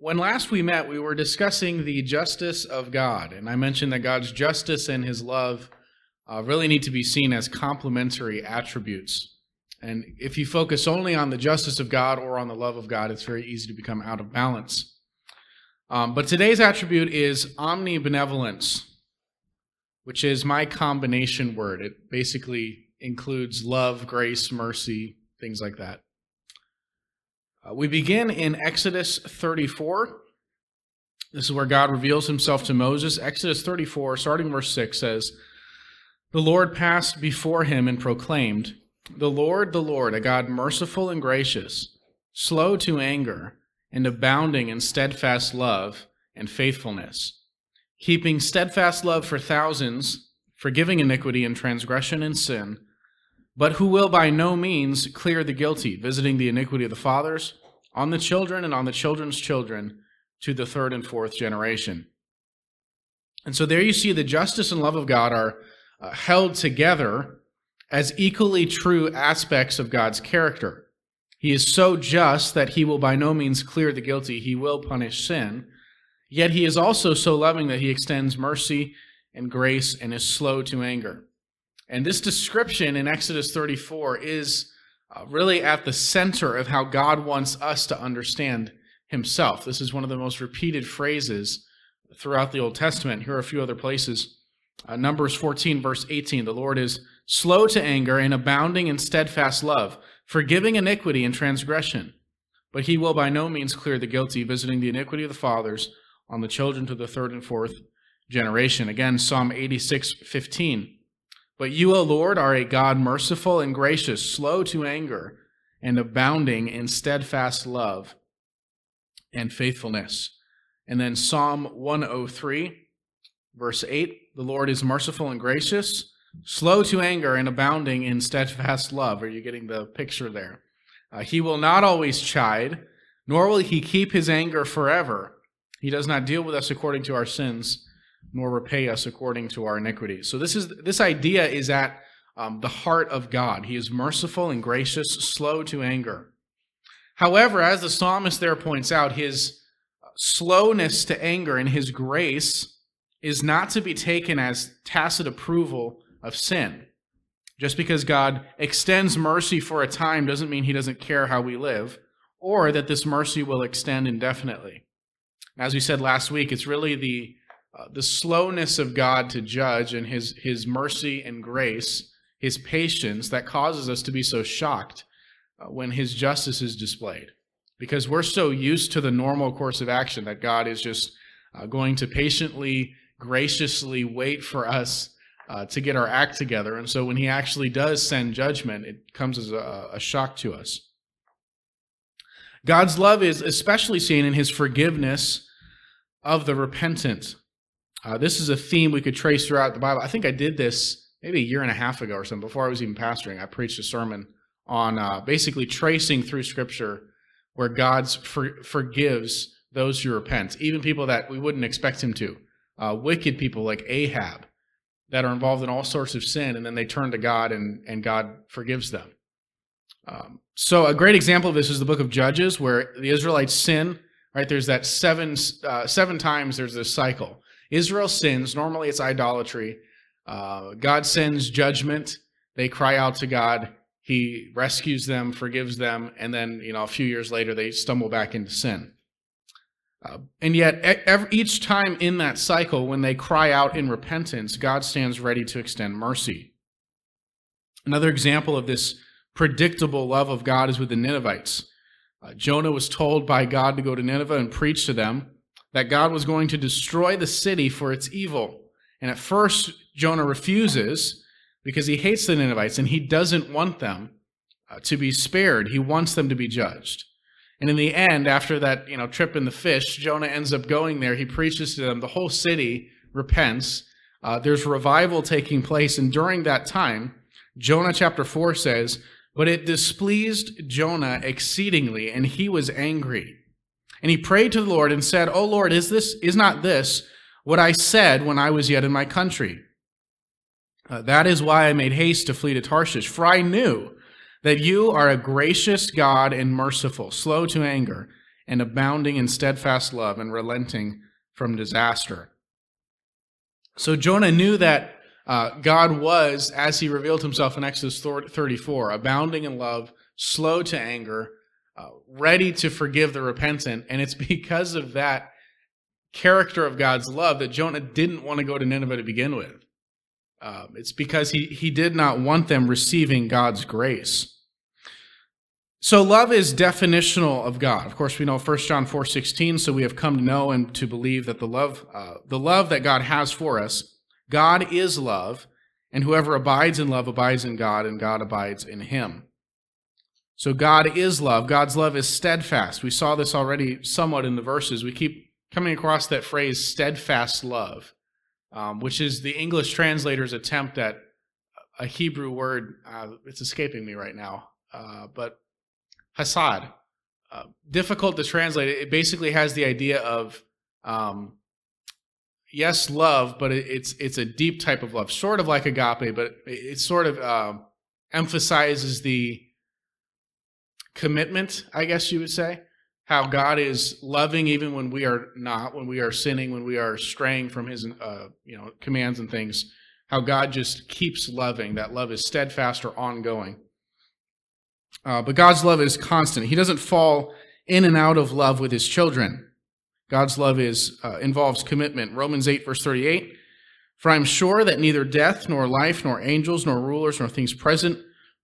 When last we met, we were discussing the justice of God, and I mentioned that God's justice and his love uh, really need to be seen as complementary attributes. And if you focus only on the justice of God or on the love of God, it's very easy to become out of balance. Um, but today's attribute is omnibenevolence, which is my combination word. It basically includes love, grace, mercy, things like that. Uh, we begin in Exodus 34. This is where God reveals himself to Moses. Exodus 34, starting verse 6, says, The Lord passed before him and proclaimed, The Lord, the Lord, a God merciful and gracious, slow to anger, and abounding in steadfast love and faithfulness, keeping steadfast love for thousands, forgiving iniquity and transgression and sin but who will by no means clear the guilty, visiting the iniquity of the fathers on the children and on the children's children to the third and fourth generation. And so there you see the justice and love of God are uh, held together as equally true aspects of God's character. He is so just that he will by no means clear the guilty, he will punish sin. Yet he is also so loving that he extends mercy and grace and is slow to anger. And this description in Exodus 34 is uh, really at the center of how God wants us to understand himself. This is one of the most repeated phrases throughout the Old Testament. Here are a few other places. Uh, Numbers 14, verse 18 the Lord is slow to anger and abounding in steadfast love, forgiving iniquity and transgression. But he will by no means clear the guilty, visiting the iniquity of the fathers on the children to the third and fourth generation. Again, Psalm 86, 15. But you, O Lord, are a God merciful and gracious, slow to anger, and abounding in steadfast love and faithfulness. And then Psalm 103, verse 8 The Lord is merciful and gracious, slow to anger, and abounding in steadfast love. Are you getting the picture there? Uh, he will not always chide, nor will he keep his anger forever. He does not deal with us according to our sins nor repay us according to our iniquities. So this is this idea is at um, the heart of God. He is merciful and gracious, slow to anger. However, as the psalmist there points out, his slowness to anger and his grace is not to be taken as tacit approval of sin. Just because God extends mercy for a time doesn't mean he doesn't care how we live, or that this mercy will extend indefinitely. As we said last week, it's really the uh, the slowness of God to judge and his, his mercy and grace, his patience, that causes us to be so shocked uh, when his justice is displayed. Because we're so used to the normal course of action that God is just uh, going to patiently, graciously wait for us uh, to get our act together. And so when he actually does send judgment, it comes as a, a shock to us. God's love is especially seen in his forgiveness of the repentant. Uh, this is a theme we could trace throughout the Bible. I think I did this maybe a year and a half ago or something before I was even pastoring. I preached a sermon on uh, basically tracing through Scripture where God for, forgives those who repent, even people that we wouldn't expect Him to. Uh, wicked people like Ahab that are involved in all sorts of sin, and then they turn to God and, and God forgives them. Um, so, a great example of this is the book of Judges, where the Israelites sin. Right there's that seven uh, seven times. There's this cycle Israel sins. Normally it's idolatry. Uh, God sends judgment. They cry out to God. He rescues them, forgives them, and then, you know, a few years later, they stumble back into sin. Uh, and yet, every, each time in that cycle, when they cry out in repentance, God stands ready to extend mercy. Another example of this predictable love of God is with the Ninevites. Uh, Jonah was told by God to go to Nineveh and preach to them that God was going to destroy the city for its evil. And at first, Jonah refuses because he hates the Ninevites and he doesn't want them uh, to be spared. He wants them to be judged. And in the end, after that you know trip in the fish, Jonah ends up going there. He preaches to them. The whole city repents. Uh, there's revival taking place, and during that time, Jonah chapter four says, "But it displeased Jonah exceedingly, and he was angry." And he prayed to the Lord and said, "O Lord, is this is not this what I said when I was yet in my country? Uh, that is why I made haste to flee to Tarshish, for I knew that you are a gracious God and merciful, slow to anger, and abounding in steadfast love and relenting from disaster. So Jonah knew that uh, God was, as he revealed himself in Exodus 34, abounding in love, slow to anger, uh, ready to forgive the repentant. And it's because of that character of God's love that Jonah didn't want to go to Nineveh to begin with. Um, it's because he, he did not want them receiving God's grace. So love is definitional of God. Of course, we know 1 John 4:16, so we have come to know and to believe that the love uh, the love that God has for us, God is love, and whoever abides in love abides in God and God abides in him. So God is love. God's love is steadfast. We saw this already somewhat in the verses. We keep coming across that phrase steadfast love, um, which is the English translator's attempt at a Hebrew word. Uh, it's escaping me right now, uh, but hesed. Uh, difficult to translate. It basically has the idea of um, yes, love, but it, it's it's a deep type of love, sort of like agape, but it, sort of uh, emphasizes the commitment, I guess you would say. How God is loving even when we are not, when we are sinning, when we are straying from His, uh, you know, commands and things. How God just keeps loving. That love is steadfast or ongoing. Uh, but God's love is constant. He doesn't fall in and out of love with his children. God's love is uh, involves commitment. Romans 8 verse 38. For I am sure that neither death nor life nor angels nor rulers nor things present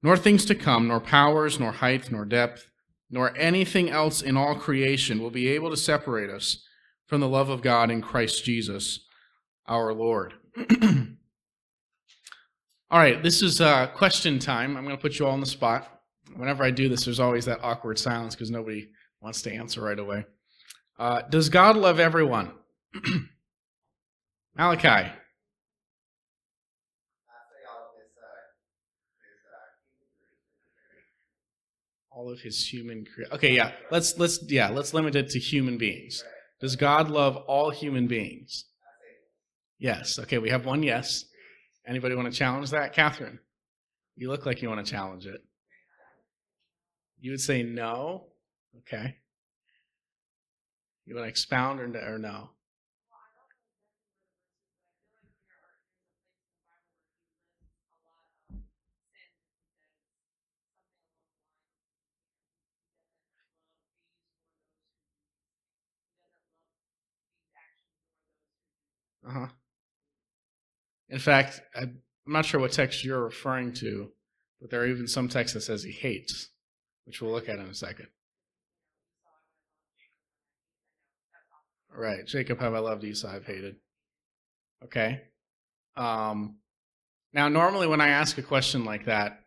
nor things to come nor powers nor height nor depth nor anything else in all creation will be able to separate us from the love of God in Christ Jesus our Lord. all right, this is uh, question time. I'm going to put you all on the spot whenever I do this, there's always that awkward silence because nobody wants to answer right away. Uh, does God love everyone? Malachi. All of his human cre- okay yeah let's let's yeah let's limit it to human beings does god love all human beings yes okay we have one yes anybody want to challenge that catherine you look like you want to challenge it you would say no? Okay. You want to expound or, or no? Uh huh. In fact, I'm not sure what text you're referring to, but there are even some texts that says he hates which we'll look at in a second. Right. Jacob have I loved, Esau I've hated. Okay. Um, now, normally when I ask a question like that,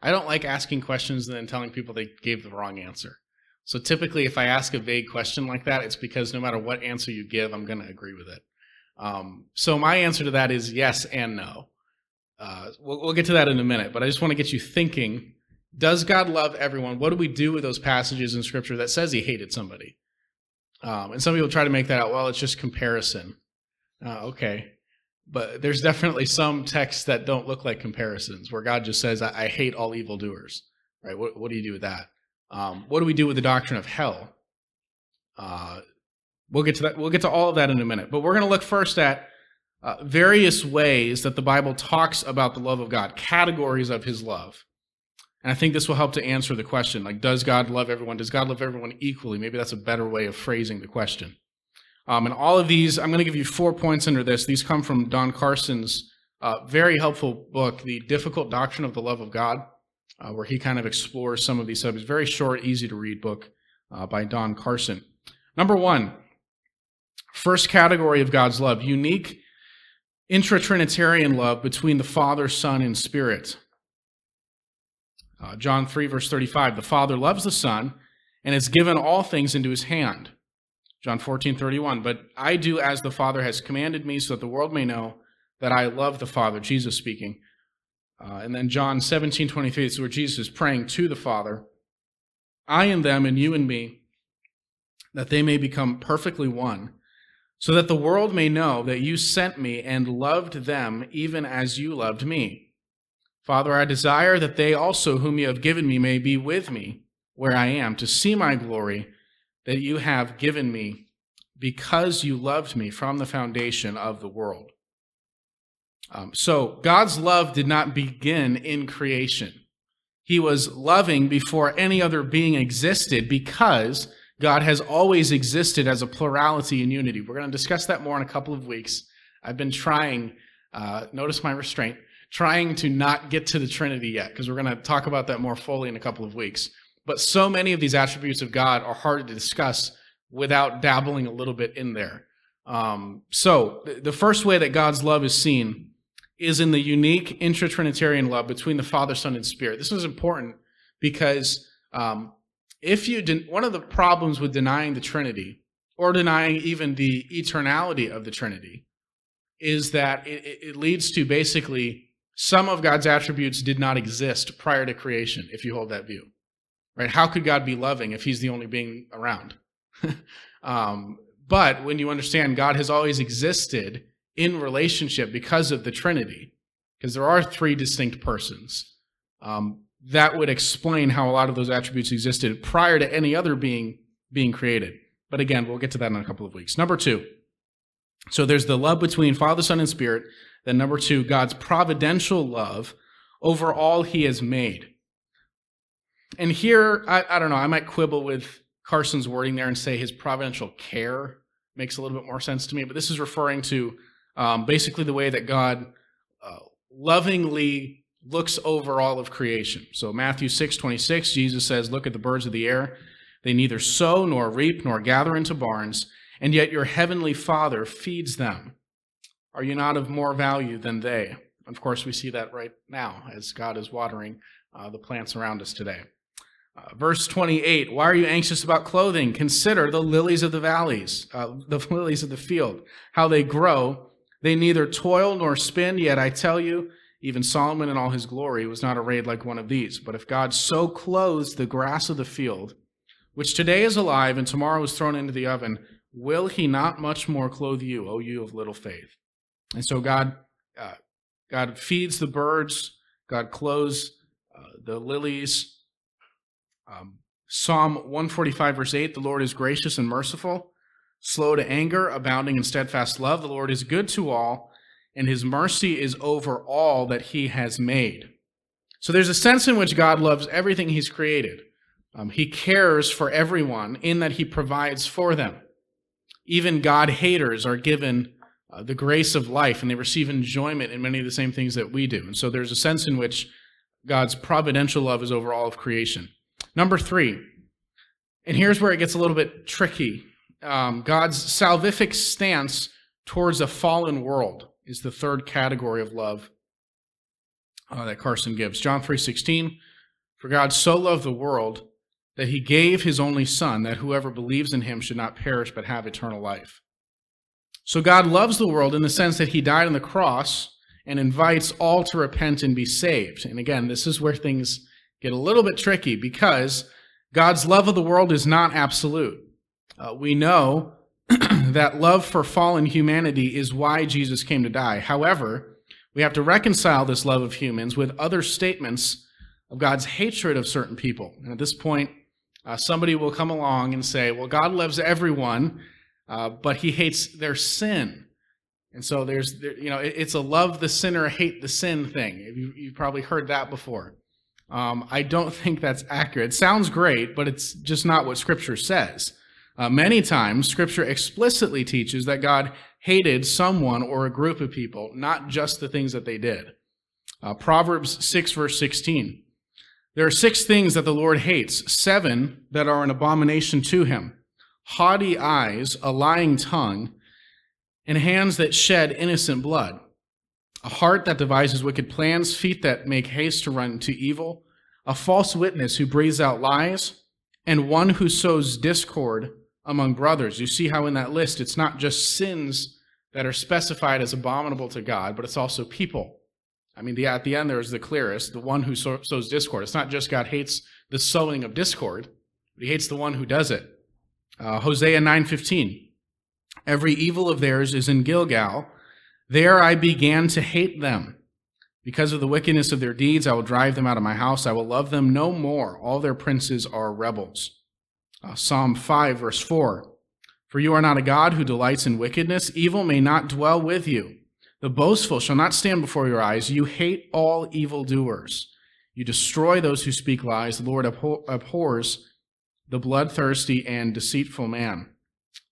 I don't like asking questions and then telling people they gave the wrong answer. So typically, if I ask a vague question like that, it's because no matter what answer you give, I'm going to agree with it. Um, so my answer to that is yes and no. Uh, we'll, we'll get to that in a minute, but I just want to get you thinking does God love everyone? What do we do with those passages in Scripture that says He hated somebody? Um, and some people try to make that out. Well, it's just comparison. Uh, okay, but there's definitely some texts that don't look like comparisons, where God just says, "I, I hate all evildoers." Right? What, what, do you do with that? Um, what do we do with the doctrine of hell? Uh, we'll get to that. We'll get to all of that in a minute. But we're going to look first at uh, various ways that the Bible talks about the love of God, categories of His love. And I think this will help to answer the question like, does God love everyone? Does God love everyone equally? Maybe that's a better way of phrasing the question. Um, and all of these, I'm going to give you four points under this. These come from Don Carson's uh, very helpful book, The Difficult Doctrine of the Love of God, uh, where he kind of explores some of these subjects. Very short, easy to read book uh, by Don Carson. Number one, first category of God's love, unique intra-Trinitarian love between the Father, Son, and Spirit. Uh, John 3, verse 35 The Father loves the Son and has given all things into his hand. John 14, 31 But I do as the Father has commanded me, so that the world may know that I love the Father. Jesus speaking. Uh, and then John 17, 23, this is where Jesus is praying to the Father I and them, and you and me, that they may become perfectly one, so that the world may know that you sent me and loved them even as you loved me. Father, I desire that they also, whom you have given me, may be with me where I am, to see my glory that you have given me because you loved me from the foundation of the world. Um, so God's love did not begin in creation. He was loving before any other being existed because God has always existed as a plurality and unity. We're going to discuss that more in a couple of weeks. I've been trying, uh, notice my restraint, trying to not get to the Trinity yet because we're going to talk about that more fully in a couple of weeks. But so many of these attributes of God are hard to discuss without dabbling a little bit in there. Um, so, the first way that God's love is seen is in the unique intra-Trinitarian love between the Father, Son, and Spirit. This is important because um, if you den- one of the problems with denying the Trinity or denying even the eternality of the Trinity is that it, it leads to basically some of God's attributes did not exist prior to creation. If you hold that view, right? How could God be loving if He's the only being around? um, but when you understand God has always existed in relationship because of the Trinity, because there are three distinct persons, um, that would explain how a lot of those attributes existed prior to any other being being created. But again, we'll get to that in a couple of weeks. Number two. So there's the love between Father, Son, and Spirit. Then number two, God's providential love over all he has made. And here, I, I don't know, I might quibble with Carson's wording there and say his providential care makes a little bit more sense to me. But this is referring to um, basically the way that God uh, lovingly looks over all of creation. So Matthew 6 26, Jesus says, Look at the birds of the air. They neither sow nor reap nor gather into barns, and yet your heavenly Father feeds them. Are you not of more value than they? Of course, we see that right now as God is watering uh, the plants around us today. Uh, verse 28 Why are you anxious about clothing? Consider the lilies of the valleys, uh, the lilies of the field, how they grow. They neither toil nor spin, yet I tell you, even Solomon in all his glory was not arrayed like one of these. But if God so clothes the grass of the field, which today is alive and tomorrow is thrown into the oven, will he not much more clothe you, O you of little faith? And so God, uh, God feeds the birds, God clothes uh, the lilies, um, Psalm 145, verse 8 The Lord is gracious and merciful, slow to anger, abounding in steadfast love. The Lord is good to all, and his mercy is over all that he has made. So there's a sense in which God loves everything he's created. Um, he cares for everyone in that he provides for them. Even God haters are given uh, the grace of life and they receive enjoyment in many of the same things that we do. And so there's a sense in which God's providential love is over all of creation. Number three, and here's where it gets a little bit tricky um, God's salvific stance towards a fallen world is the third category of love uh, that Carson gives. John 3:16, for God so loved the world that he gave his only son that whoever believes in him should not perish but have eternal life. So God loves the world in the sense that he died on the cross and invites all to repent and be saved. And again, this is where things get a little bit tricky because God's love of the world is not absolute. Uh, we know that love for fallen humanity is why Jesus came to die. However, we have to reconcile this love of humans with other statements of God's hatred of certain people. And at this point, uh, somebody will come along and say, well, God loves everyone, uh, but he hates their sin. And so there's, there, you know, it, it's a love the sinner, hate the sin thing. You, you've probably heard that before. Um, I don't think that's accurate. It sounds great, but it's just not what Scripture says. Uh, many times, Scripture explicitly teaches that God hated someone or a group of people, not just the things that they did. Uh, Proverbs 6, verse 16. There are six things that the Lord hates, seven that are an abomination to him haughty eyes, a lying tongue, and hands that shed innocent blood a heart that devises wicked plans, feet that make haste to run to evil, a false witness who breathes out lies, and one who sows discord among brothers. You see how in that list it's not just sins that are specified as abominable to God, but it's also people. I mean, the, at the end there is the clearest, the one who sows discord. It's not just God hates the sowing of discord, but he hates the one who does it. Uh, Hosea 9:15. Every evil of theirs is in Gilgal, there I began to hate them. Because of the wickedness of their deeds, I will drive them out of my house. I will love them no more. All their princes are rebels. Uh, Psalm 5, verse 4 For you are not a God who delights in wickedness, evil may not dwell with you. The boastful shall not stand before your eyes. You hate all evildoers. You destroy those who speak lies. The Lord abhors the bloodthirsty and deceitful man.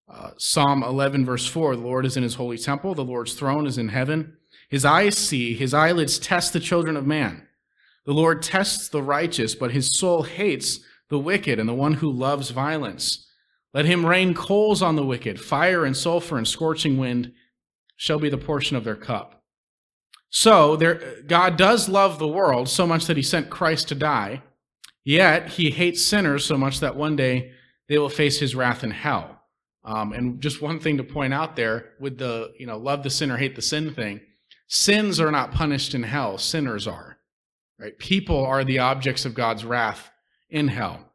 Uh, Psalm 11, verse 4 The Lord is in his holy temple, the Lord's throne is in heaven. His eyes see, his eyelids test the children of man. The Lord tests the righteous, but his soul hates the wicked and the one who loves violence. Let him rain coals on the wicked, fire and sulfur and scorching wind shall be the portion of their cup. So there, God does love the world so much that he sent Christ to die, yet he hates sinners so much that one day they will face his wrath in hell. Um, and just one thing to point out there with the, you know, love the sinner, hate the sin thing sins are not punished in hell, sinners are. Right? People are the objects of God's wrath in hell.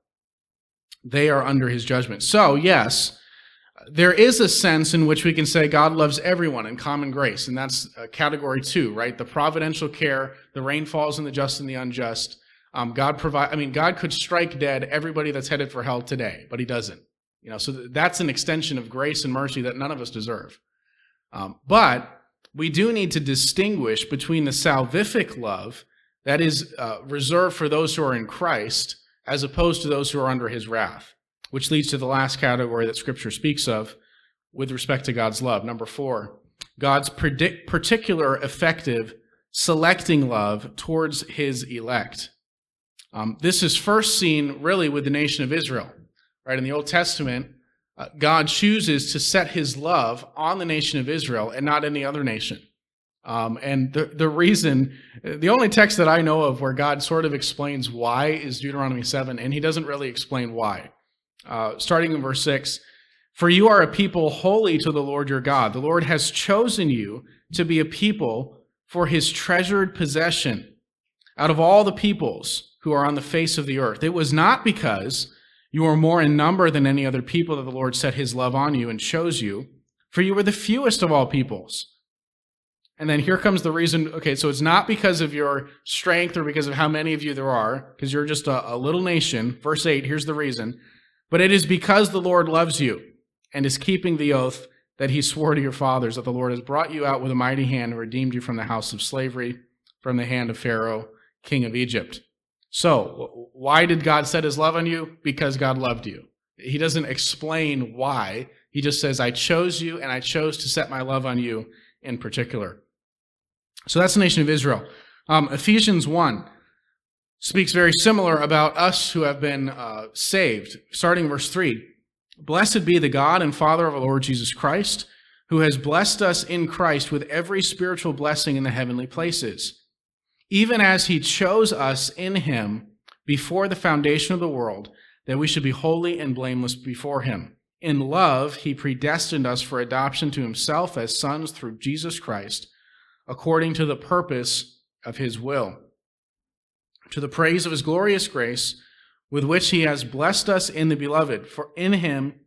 They are under his judgment. So, yes, there is a sense in which we can say God loves everyone in common grace, and that's uh, category two, right? The providential care, the rain falls on the just and the unjust. Um, God provide. I mean, God could strike dead everybody that's headed for hell today, but He doesn't. You know, so that's an extension of grace and mercy that none of us deserve. Um, but we do need to distinguish between the salvific love that is uh, reserved for those who are in Christ, as opposed to those who are under His wrath which leads to the last category that Scripture speaks of with respect to God's love. Number four, God's predict, particular effective selecting love towards his elect. Um, this is first seen really with the nation of Israel. Right in the Old Testament, uh, God chooses to set his love on the nation of Israel and not any other nation. Um, and the, the reason, the only text that I know of where God sort of explains why is Deuteronomy 7, and he doesn't really explain why uh, starting in verse 6 For you are a people holy to the Lord your God. The Lord has chosen you to be a people for his treasured possession out of all the peoples who are on the face of the earth. It was not because you are more in number than any other people that the Lord set his love on you and chose you, for you were the fewest of all peoples. And then here comes the reason. Okay, so it's not because of your strength or because of how many of you there are, because you're just a, a little nation. Verse 8, here's the reason. But it is because the Lord loves you and is keeping the oath that he swore to your fathers that the Lord has brought you out with a mighty hand and redeemed you from the house of slavery, from the hand of Pharaoh, king of Egypt. So, why did God set his love on you? Because God loved you. He doesn't explain why. He just says, I chose you and I chose to set my love on you in particular. So that's the nation of Israel. Um, Ephesians 1 speaks very similar about us who have been uh, saved. Starting verse 3 Blessed be the God and Father of our Lord Jesus Christ, who has blessed us in Christ with every spiritual blessing in the heavenly places, even as he chose us in him before the foundation of the world, that we should be holy and blameless before him. In love, he predestined us for adoption to himself as sons through Jesus Christ, according to the purpose of his will to the praise of his glorious grace, with which he has blessed us in the beloved. For in him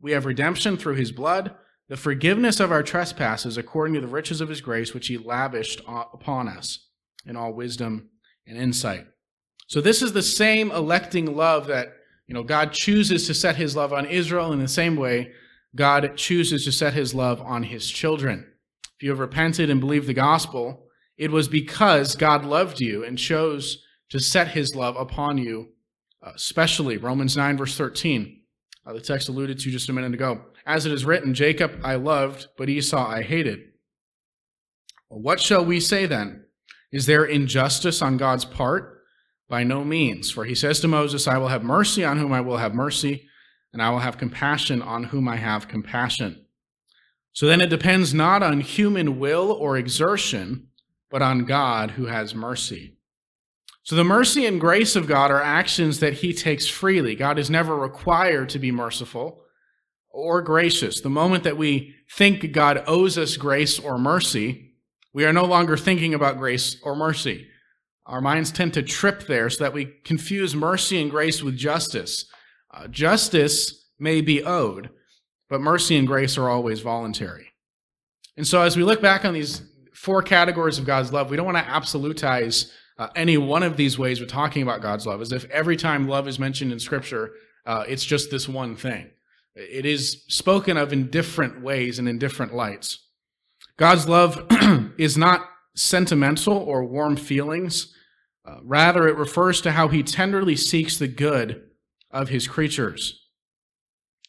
we have redemption through his blood, the forgiveness of our trespasses, according to the riches of his grace, which he lavished upon us in all wisdom and insight. So this is the same electing love that you know God chooses to set his love on Israel in the same way God chooses to set his love on his children. If you have repented and believed the gospel, it was because God loved you and chose to set his love upon you, uh, especially Romans 9, verse 13. Uh, the text alluded to just a minute ago. As it is written, Jacob I loved, but Esau I hated. Well, what shall we say then? Is there injustice on God's part? By no means. For he says to Moses, I will have mercy on whom I will have mercy, and I will have compassion on whom I have compassion. So then it depends not on human will or exertion, but on God who has mercy. So the mercy and grace of God are actions that he takes freely. God is never required to be merciful or gracious. The moment that we think God owes us grace or mercy, we are no longer thinking about grace or mercy. Our minds tend to trip there so that we confuse mercy and grace with justice. Uh, justice may be owed, but mercy and grace are always voluntary. And so as we look back on these four categories of God's love, we don't want to absolutize uh, any one of these ways we're talking about God's love, as if every time love is mentioned in Scripture, uh, it's just this one thing. It is spoken of in different ways and in different lights. God's love is not sentimental or warm feelings. Uh, rather, it refers to how he tenderly seeks the good of his creatures.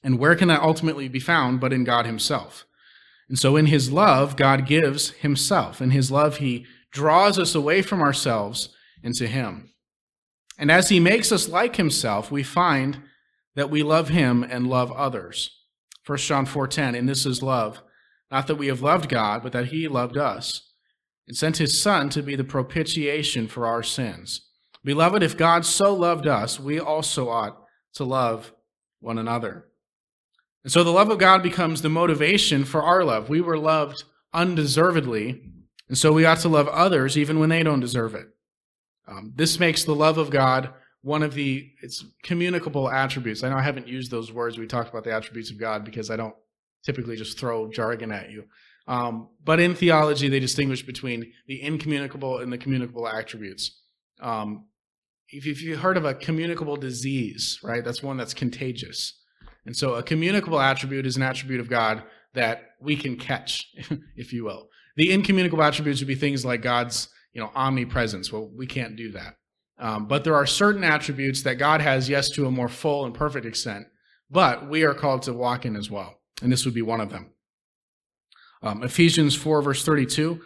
And where can that ultimately be found but in God himself? And so, in his love, God gives himself. In his love, he draws us away from ourselves into him. And as he makes us like himself, we find that we love him and love others. 1 John 4:10, and this is love, not that we have loved God, but that he loved us and sent his son to be the propitiation for our sins. Beloved, if God so loved us, we also ought to love one another. And so the love of God becomes the motivation for our love. We were loved undeservedly, and so we ought to love others even when they don't deserve it. Um, this makes the love of God one of the its communicable attributes. I know I haven't used those words. We talked about the attributes of God because I don't typically just throw jargon at you. Um, but in theology, they distinguish between the incommunicable and the communicable attributes. Um, if, if you've heard of a communicable disease, right, that's one that's contagious. And so a communicable attribute is an attribute of God that we can catch, if you will. The incommunicable attributes would be things like God's, you know, omnipresence. Well, we can't do that. Um, but there are certain attributes that God has, yes, to a more full and perfect extent, but we are called to walk in as well. And this would be one of them. Um, Ephesians 4, verse 32.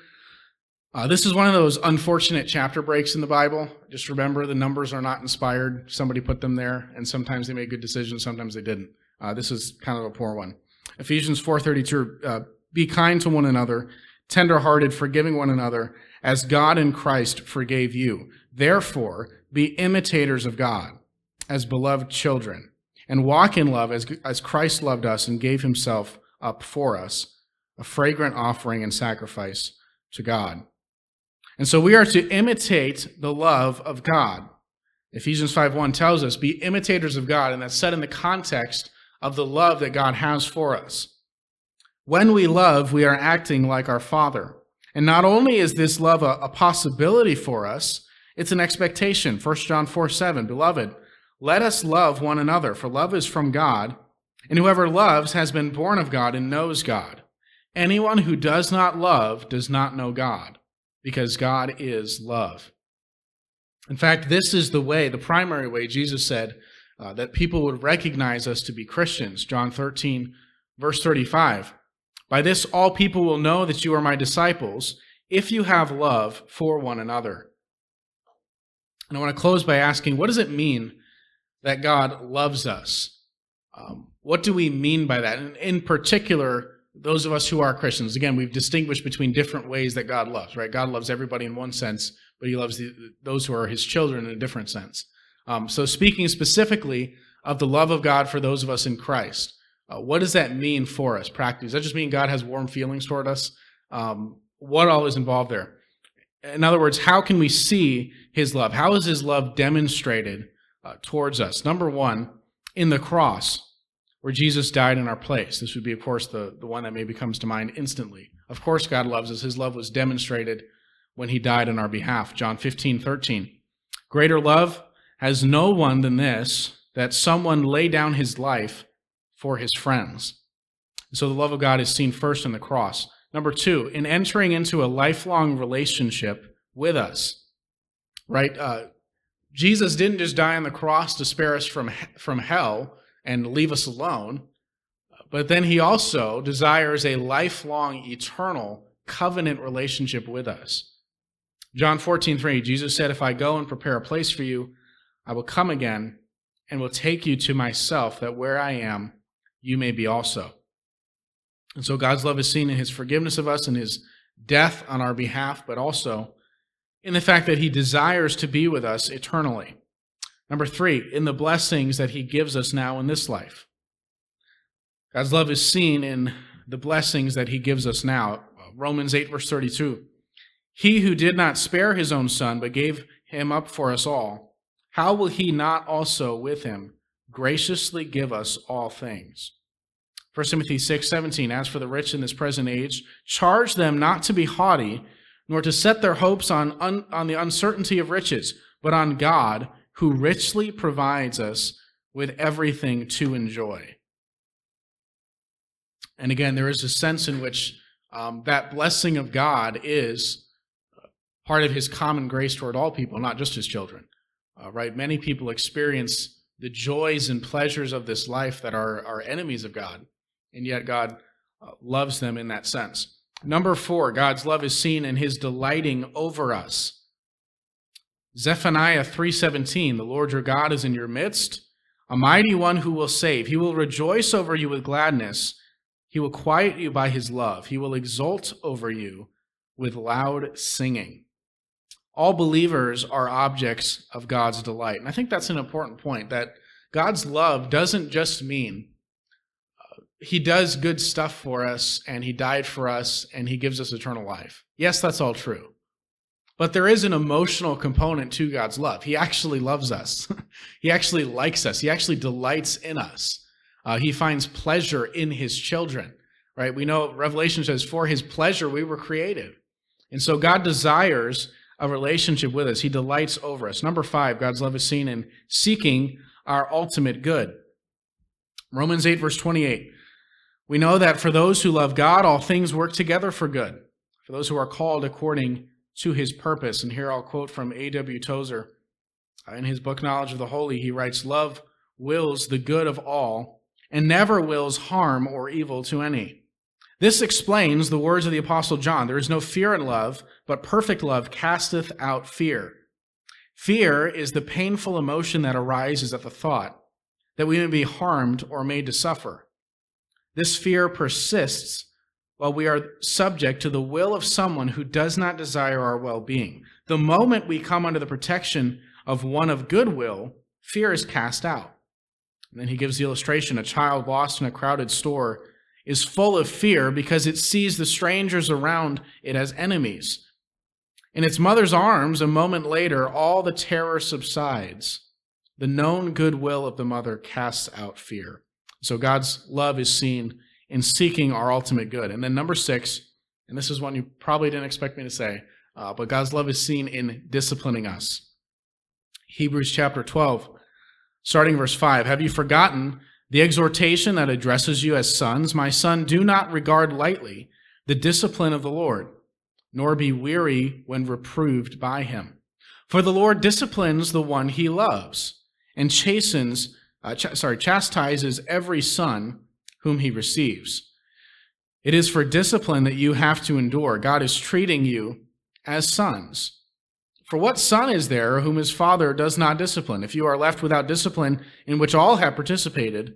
Uh, this is one of those unfortunate chapter breaks in the Bible. Just remember the numbers are not inspired. Somebody put them there, and sometimes they made good decisions, sometimes they didn't. Uh, this is kind of a poor one. Ephesians 4:32. Uh, Be kind to one another, tenderhearted, forgiving one another, as God in Christ forgave you. Therefore, be imitators of God as beloved children, and walk in love as, as Christ loved us and gave himself up for us, a fragrant offering and sacrifice to God. And so we are to imitate the love of God. Ephesians 5:1 tells us, "Be imitators of God," and that's set in the context of the love that God has for us. When we love, we are acting like our Father. And not only is this love a, a possibility for us, it's an expectation. 1 John 4 7, Beloved, let us love one another, for love is from God, and whoever loves has been born of God and knows God. Anyone who does not love does not know God, because God is love. In fact, this is the way, the primary way Jesus said uh, that people would recognize us to be Christians. John 13, verse 35. By this, all people will know that you are my disciples if you have love for one another. And I want to close by asking what does it mean that God loves us? Um, what do we mean by that? And in particular, those of us who are Christians, again, we've distinguished between different ways that God loves, right? God loves everybody in one sense, but he loves the, those who are his children in a different sense. Um, so, speaking specifically of the love of God for those of us in Christ, uh, what does that mean for us practically? Does that just mean God has warm feelings toward us? Um, what all is involved there? In other words, how can we see his love? How is his love demonstrated uh, towards us? Number one, in the cross, where Jesus died in our place. This would be, of course, the, the one that maybe comes to mind instantly. Of course, God loves us. His love was demonstrated when he died in our behalf. John 15, 13. Greater love has no one than this, that someone lay down his life for his friends. So the love of God is seen first in the cross. Number two, in entering into a lifelong relationship with us, right? Uh, Jesus didn't just die on the cross to spare us from, from hell and leave us alone, but then he also desires a lifelong, eternal covenant relationship with us. John 14, 3, Jesus said, If I go and prepare a place for you, I will come again and will take you to myself, that where I am, you may be also. And so God's love is seen in his forgiveness of us and his death on our behalf, but also in the fact that he desires to be with us eternally. Number three, in the blessings that he gives us now in this life. God's love is seen in the blessings that he gives us now. Romans 8, verse 32. He who did not spare his own son, but gave him up for us all, how will he not also with him graciously give us all things? 1 Timothy 6 17, as for the rich in this present age, charge them not to be haughty, nor to set their hopes on, un, on the uncertainty of riches, but on God, who richly provides us with everything to enjoy. And again, there is a sense in which um, that blessing of God is part of his common grace toward all people, not just his children. Uh, right? Many people experience the joys and pleasures of this life that are, are enemies of God, and yet God uh, loves them in that sense. Number four, God's love is seen in his delighting over us. Zephaniah 3:17, the Lord your God is in your midst, a mighty one who will save. He will rejoice over you with gladness. He will quiet you by his love. He will exult over you with loud singing. All believers are objects of God's delight. And I think that's an important point that God's love doesn't just mean uh, he does good stuff for us and he died for us and he gives us eternal life. Yes, that's all true. But there is an emotional component to God's love. He actually loves us. he actually likes us. He actually delights in us. Uh, he finds pleasure in his children, right? We know Revelation says, for his pleasure we were created. And so God desires a relationship with us. He delights over us. Number five, God's love is seen in seeking our ultimate good. Romans 8, verse 28. We know that for those who love God, all things work together for good, for those who are called according to his purpose. And here I'll quote from A.W. Tozer. In his book, Knowledge of the Holy, he writes, Love wills the good of all and never wills harm or evil to any. This explains the words of the Apostle John There is no fear in love, but perfect love casteth out fear. Fear is the painful emotion that arises at the thought that we may be harmed or made to suffer. This fear persists while we are subject to the will of someone who does not desire our well being. The moment we come under the protection of one of goodwill, fear is cast out. And then he gives the illustration a child lost in a crowded store is full of fear because it sees the strangers around it as enemies. In its mother's arms, a moment later, all the terror subsides. The known goodwill of the mother casts out fear. So God's love is seen in seeking our ultimate good. And then number six, and this is one you probably didn't expect me to say, uh, but God's love is seen in disciplining us. Hebrews chapter 12 Starting verse 5 Have you forgotten the exhortation that addresses you as sons? My son, do not regard lightly the discipline of the Lord, nor be weary when reproved by him. For the Lord disciplines the one he loves and chastens, uh, ch- sorry, chastises every son whom he receives. It is for discipline that you have to endure. God is treating you as sons. For what son is there whom his father does not discipline? If you are left without discipline, in which all have participated,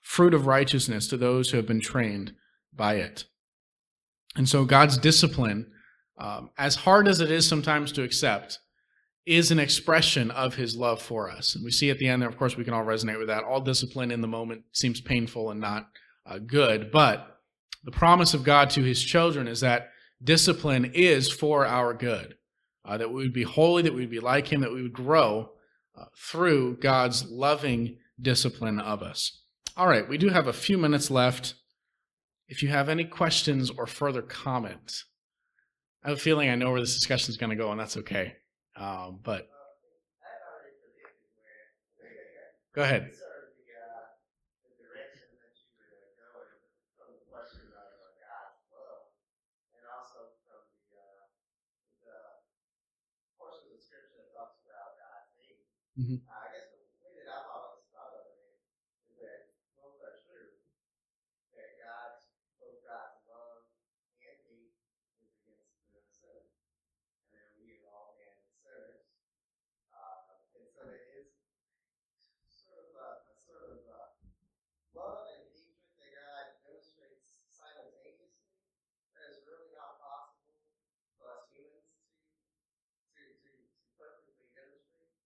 fruit of righteousness to those who have been trained by it. And so God's discipline, um, as hard as it is sometimes to accept, is an expression of his love for us. And we see at the end there, of course, we can all resonate with that. All discipline in the moment seems painful and not uh, good, but the promise of God to his children is that discipline is for our good uh, that we would be holy, that we would be like Him, that we would grow uh, through God's loving discipline of us. All right, we do have a few minutes left. If you have any questions or further comments, I have a feeling I know where this discussion is going to go, and that's okay. Um, but go ahead. Mm-hmm. I guess the way that I've always thought of it is that both are true. That God's both God's love and hate is against the sin, and then we are all been sinners. Uh, and so it is sort of a, a sort of a love and hatred that God demonstrates simultaneously. That is really not possible for us humans to to to, to perfectly demonstrate.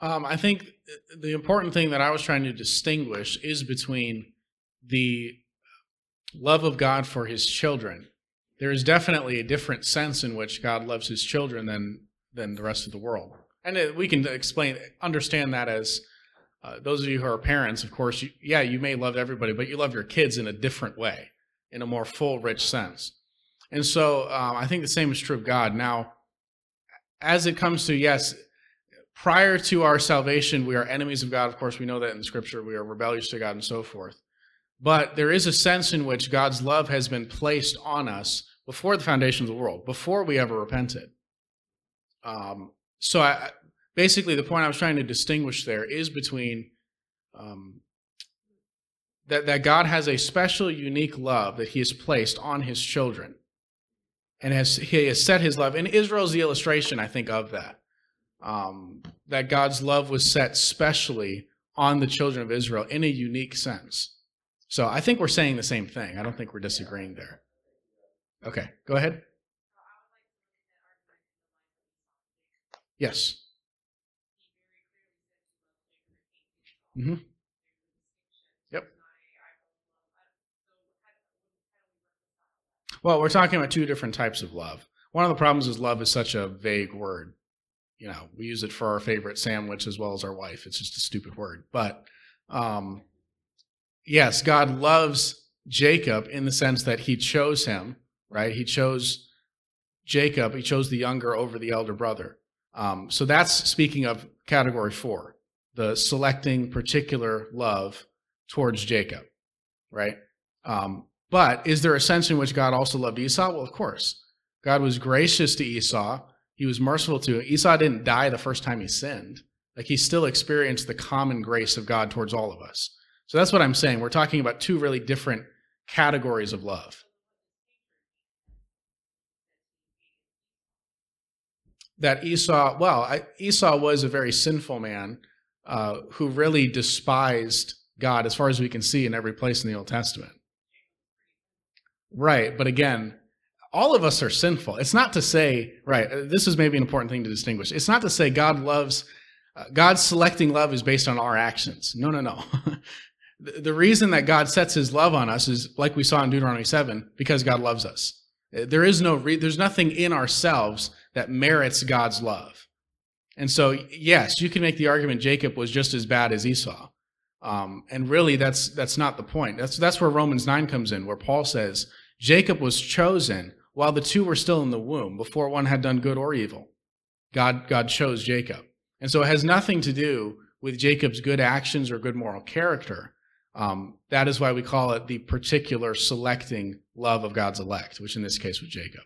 Um, I think the important thing that I was trying to distinguish is between the love of God for his children. There is definitely a different sense in which God loves his children than than the rest of the world. And it, we can explain understand that as uh, those of you who are parents, of course, you, yeah, you may love everybody, but you love your kids in a different way, in a more full, rich sense. And so um, I think the same is true of God. Now, as it comes to, yes, prior to our salvation, we are enemies of God. Of course, we know that in the scripture, we are rebellious to God and so forth. But there is a sense in which God's love has been placed on us before the foundation of the world, before we ever repented. Um, so I, basically, the point I was trying to distinguish there is between um, that, that God has a special, unique love that He has placed on His children. And has, He has set His love. And Israel's the illustration, I think, of that. Um, that God's love was set specially on the children of Israel in a unique sense. So I think we're saying the same thing. I don't think we're disagreeing there. Okay, go ahead. Yes. Mm-hmm. Yep. Well, we're talking about two different types of love. One of the problems is love is such a vague word. You know, we use it for our favorite sandwich as well as our wife. It's just a stupid word. But um, yes, God loves Jacob in the sense that he chose him, right? He chose Jacob, he chose the younger over the elder brother. Um, so that's speaking of category four, the selecting particular love towards Jacob, right? Um, but is there a sense in which God also loved Esau? Well, of course. God was gracious to Esau. He was merciful to him. Esau didn't die the first time he sinned. Like he still experienced the common grace of God towards all of us. So that's what I'm saying. We're talking about two really different categories of love. That Esau, well, I, Esau was a very sinful man uh, who really despised God as far as we can see in every place in the Old Testament. Right, but again, all of us are sinful. It's not to say, right, this is maybe an important thing to distinguish. It's not to say God loves, uh, God's selecting love is based on our actions. No, no, no. the reason that God sets his love on us is like we saw in Deuteronomy 7 because God loves us. There is no re- there's nothing in ourselves that merits God's love. And so yes, you can make the argument Jacob was just as bad as Esau. Um, and really that's that's not the point. That's that's where Romans 9 comes in where Paul says Jacob was chosen while the two were still in the womb before one had done good or evil. God God chose Jacob. And so it has nothing to do with Jacob's good actions or good moral character. Um, that is why we call it the particular selecting love of God's elect, which in this case was Jacob.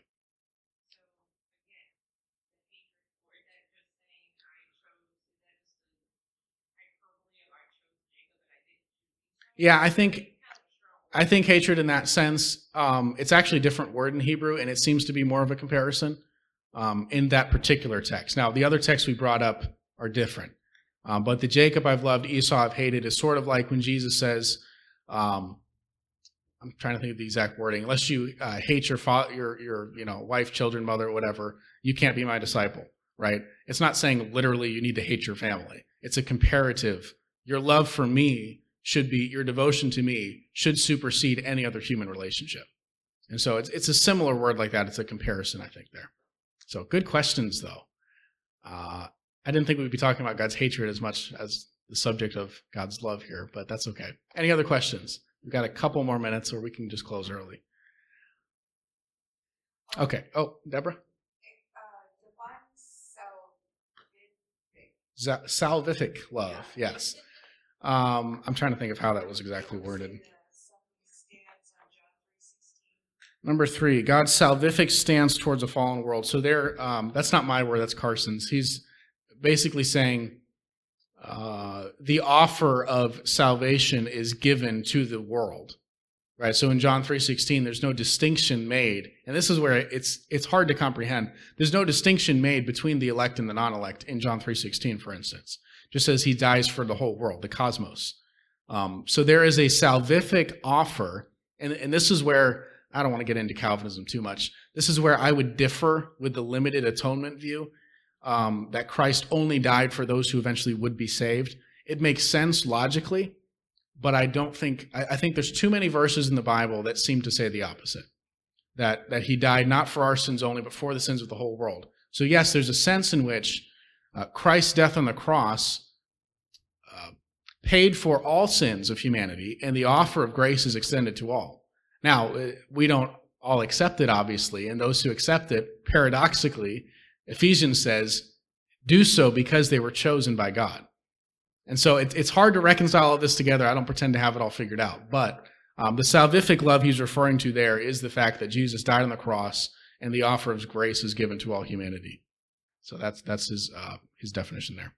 Yeah, I think I think hatred in that sense, um, it's actually a different word in Hebrew, and it seems to be more of a comparison um, in that particular text. Now, the other texts we brought up are different. Um, but the Jacob I've loved, Esau I've hated is sort of like when Jesus says, um, I'm trying to think of the exact wording. Unless you uh, hate your father, your your you know wife, children, mother, whatever, you can't be my disciple. Right? It's not saying literally you need to hate your family. It's a comparative. Your love for me should be your devotion to me should supersede any other human relationship. And so it's it's a similar word like that. It's a comparison, I think there. So good questions though. Uh, I didn't think we'd be talking about God's hatred as much as the subject of God's love here, but that's okay. Any other questions? We've got a couple more minutes, or we can just close early. Okay. Oh, Deborah. salvific love, yes. Um, I'm trying to think of how that was exactly worded. Number three, God's salvific stance towards a fallen world. So there, um, that's not my word. That's Carson's. He's basically saying uh, the offer of salvation is given to the world right so in john 3.16 there's no distinction made and this is where it's it's hard to comprehend there's no distinction made between the elect and the non-elect in john 3.16 for instance just as he dies for the whole world the cosmos um, so there is a salvific offer and, and this is where i don't want to get into calvinism too much this is where i would differ with the limited atonement view um, that Christ only died for those who eventually would be saved. It makes sense logically, but I don't think I, I think there's too many verses in the Bible that seem to say the opposite. That that he died not for our sins only, but for the sins of the whole world. So yes, there's a sense in which uh, Christ's death on the cross uh, paid for all sins of humanity, and the offer of grace is extended to all. Now uh, we don't all accept it, obviously, and those who accept it, paradoxically, Ephesians says, do so because they were chosen by God. And so it, it's hard to reconcile all this together. I don't pretend to have it all figured out. But um, the salvific love he's referring to there is the fact that Jesus died on the cross and the offer of grace is given to all humanity. So that's that's his uh, his definition there.